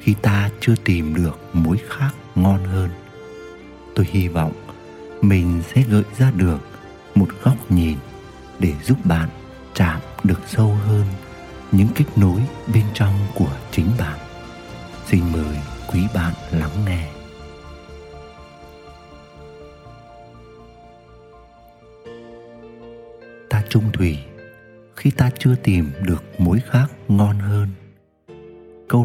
khi ta chưa tìm được mối khác ngon hơn. Tôi hy vọng mình sẽ gợi ra được một góc nhìn để giúp bạn chạm được sâu hơn những kết nối bên trong của chính bạn. Xin mời quý bạn lắng nghe. Ta trung thủy khi ta chưa tìm được mối khác ngon hơn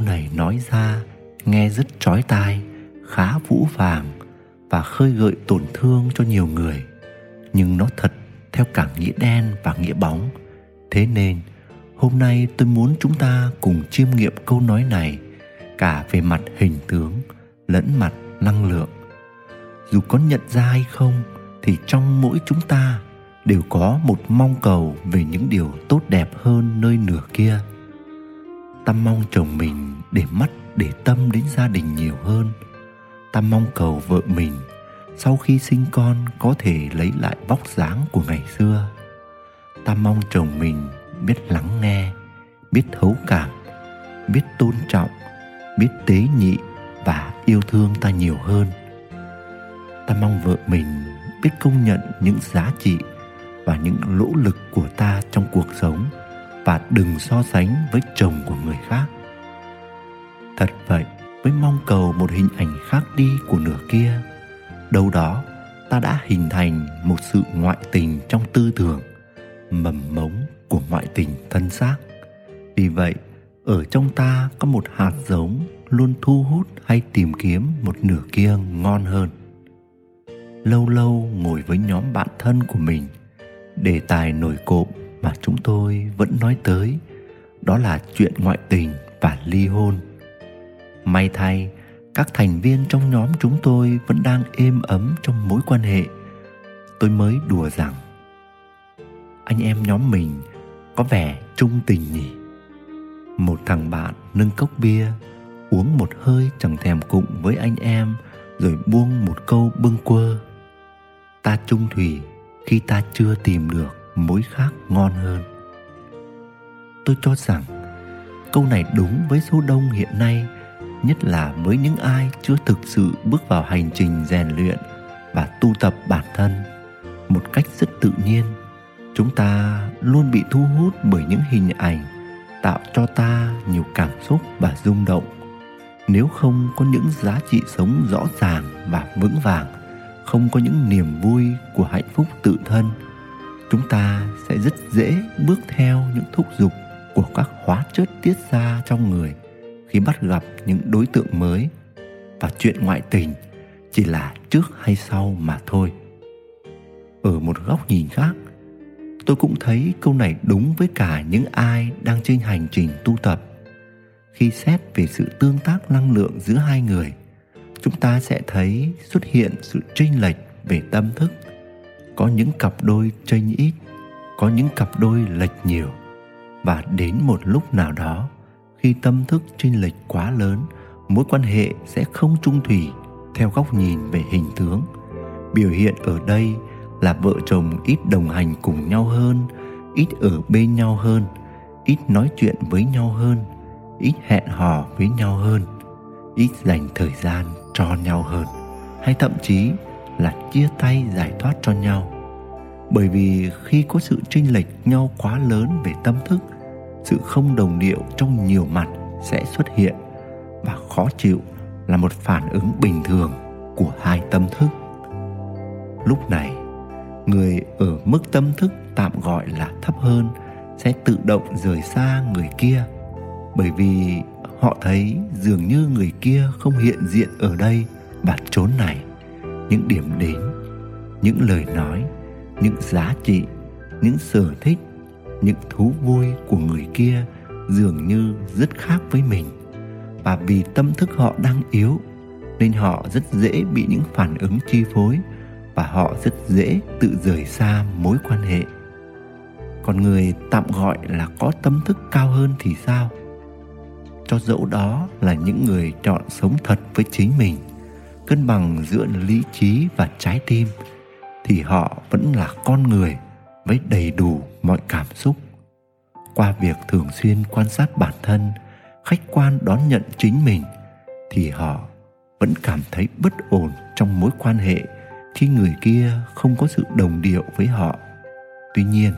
này nói ra, nghe rất chói tai, khá vũ vàng và khơi gợi tổn thương cho nhiều người. Nhưng nó thật theo cả nghĩa đen và nghĩa bóng. Thế nên, hôm nay tôi muốn chúng ta cùng chiêm nghiệm câu nói này, cả về mặt hình tướng lẫn mặt năng lượng. Dù có nhận ra hay không, thì trong mỗi chúng ta đều có một mong cầu về những điều tốt đẹp hơn nơi nửa kia. Ta mong chồng mình để mắt, để tâm đến gia đình nhiều hơn. Ta mong cầu vợ mình sau khi sinh con có thể lấy lại vóc dáng của ngày xưa. Ta mong chồng mình biết lắng nghe, biết thấu cảm, biết tôn trọng, biết tế nhị và yêu thương ta nhiều hơn. Ta mong vợ mình biết công nhận những giá trị và những nỗ lực của ta trong cuộc sống và đừng so sánh với chồng của người khác thật vậy với mong cầu một hình ảnh khác đi của nửa kia. Đâu đó, ta đã hình thành một sự ngoại tình trong tư tưởng, mầm mống của ngoại tình thân xác. Vì vậy, ở trong ta có một hạt giống luôn thu hút hay tìm kiếm một nửa kia ngon hơn. Lâu lâu ngồi với nhóm bạn thân của mình, đề tài nổi cộm mà chúng tôi vẫn nói tới, đó là chuyện ngoại tình và ly hôn may thay, các thành viên trong nhóm chúng tôi vẫn đang êm ấm trong mối quan hệ. Tôi mới đùa rằng, anh em nhóm mình có vẻ trung tình nhỉ? Một thằng bạn nâng cốc bia, uống một hơi chẳng thèm cụng với anh em, rồi buông một câu bâng quơ. Ta trung thủy khi ta chưa tìm được mối khác ngon hơn. Tôi cho rằng câu này đúng với số đông hiện nay nhất là với những ai chưa thực sự bước vào hành trình rèn luyện và tu tập bản thân một cách rất tự nhiên. Chúng ta luôn bị thu hút bởi những hình ảnh tạo cho ta nhiều cảm xúc và rung động. Nếu không có những giá trị sống rõ ràng và vững vàng, không có những niềm vui của hạnh phúc tự thân, chúng ta sẽ rất dễ bước theo những thúc giục của các hóa chất tiết ra trong người khi bắt gặp những đối tượng mới. Và chuyện ngoại tình chỉ là trước hay sau mà thôi. Ở một góc nhìn khác, tôi cũng thấy câu này đúng với cả những ai đang trên hành trình tu tập. Khi xét về sự tương tác năng lượng giữa hai người, chúng ta sẽ thấy xuất hiện sự chênh lệch về tâm thức. Có những cặp đôi chênh ít, có những cặp đôi lệch nhiều. Và đến một lúc nào đó khi tâm thức chênh lệch quá lớn, mối quan hệ sẽ không trung thủy theo góc nhìn về hình tướng. Biểu hiện ở đây là vợ chồng ít đồng hành cùng nhau hơn, ít ở bên nhau hơn, ít nói chuyện với nhau hơn, ít hẹn hò với nhau hơn, ít dành thời gian cho nhau hơn, hay thậm chí là chia tay giải thoát cho nhau. Bởi vì khi có sự chênh lệch nhau quá lớn về tâm thức sự không đồng điệu trong nhiều mặt sẽ xuất hiện và khó chịu là một phản ứng bình thường của hai tâm thức. Lúc này, người ở mức tâm thức tạm gọi là thấp hơn sẽ tự động rời xa người kia, bởi vì họ thấy dường như người kia không hiện diện ở đây và chốn này. Những điểm đến, những lời nói, những giá trị, những sở thích những thú vui của người kia dường như rất khác với mình. Và vì tâm thức họ đang yếu, nên họ rất dễ bị những phản ứng chi phối và họ rất dễ tự rời xa mối quan hệ. Còn người tạm gọi là có tâm thức cao hơn thì sao? Cho dẫu đó là những người chọn sống thật với chính mình, cân bằng giữa lý trí và trái tim, thì họ vẫn là con người với đầy đủ mọi cảm xúc. Qua việc thường xuyên quan sát bản thân, khách quan đón nhận chính mình, thì họ vẫn cảm thấy bất ổn trong mối quan hệ khi người kia không có sự đồng điệu với họ. Tuy nhiên,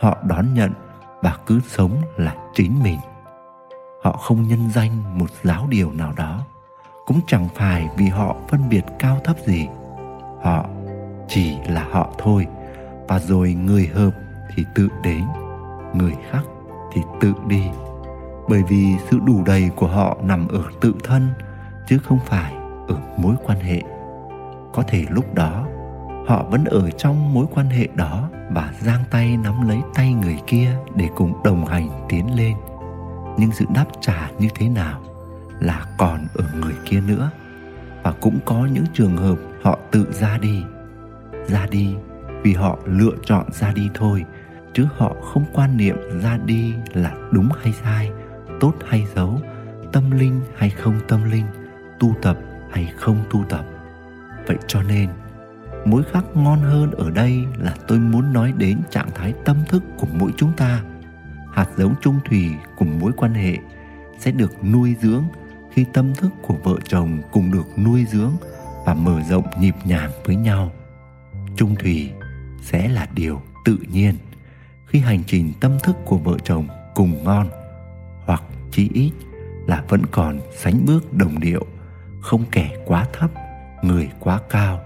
họ đón nhận và cứ sống là chính mình. Họ không nhân danh một giáo điều nào đó, cũng chẳng phải vì họ phân biệt cao thấp gì. Họ chỉ là họ thôi, và rồi người hợp thì tự đến, người khác thì tự đi. Bởi vì sự đủ đầy của họ nằm ở tự thân, chứ không phải ở mối quan hệ. Có thể lúc đó, họ vẫn ở trong mối quan hệ đó và giang tay nắm lấy tay người kia để cùng đồng hành tiến lên. Nhưng sự đáp trả như thế nào là còn ở người kia nữa. Và cũng có những trường hợp họ tự ra đi. Ra đi vì họ lựa chọn ra đi thôi chứ họ không quan niệm ra đi là đúng hay sai, tốt hay xấu, tâm linh hay không tâm linh, tu tập hay không tu tập. Vậy cho nên mối khác ngon hơn ở đây là tôi muốn nói đến trạng thái tâm thức của mỗi chúng ta. Hạt giống trung thủy của mối quan hệ sẽ được nuôi dưỡng khi tâm thức của vợ chồng cùng được nuôi dưỡng và mở rộng nhịp nhàng với nhau. Trung thủy sẽ là điều tự nhiên khi hành trình tâm thức của vợ chồng cùng ngon hoặc chí ít là vẫn còn sánh bước đồng điệu, không kẻ quá thấp, người quá cao.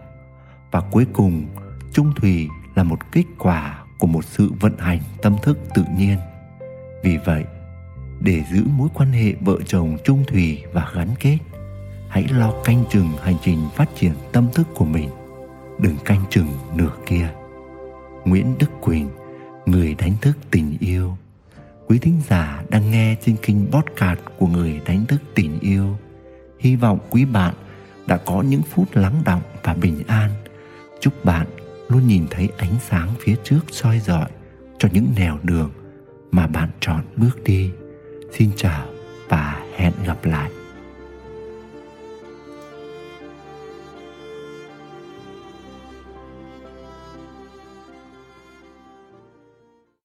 Và cuối cùng trung thủy là một kết quả của một sự vận hành tâm thức tự nhiên. Vì vậy, để giữ mối quan hệ vợ chồng trung thủy và gắn kết, hãy lo canh chừng hành trình phát triển tâm thức của mình. Đừng canh chừng nửa kia. Nguyễn đức quỳnh người đánh thức tình yêu. Quý thính giả đang nghe trên kênh podcast của người đánh thức tình yêu. Hy vọng quý bạn đã có những phút lắng động và bình an. Chúc bạn luôn nhìn thấy ánh sáng phía trước soi rọi cho những nẻo đường mà bạn chọn bước đi. Xin chào và hẹn gặp lại.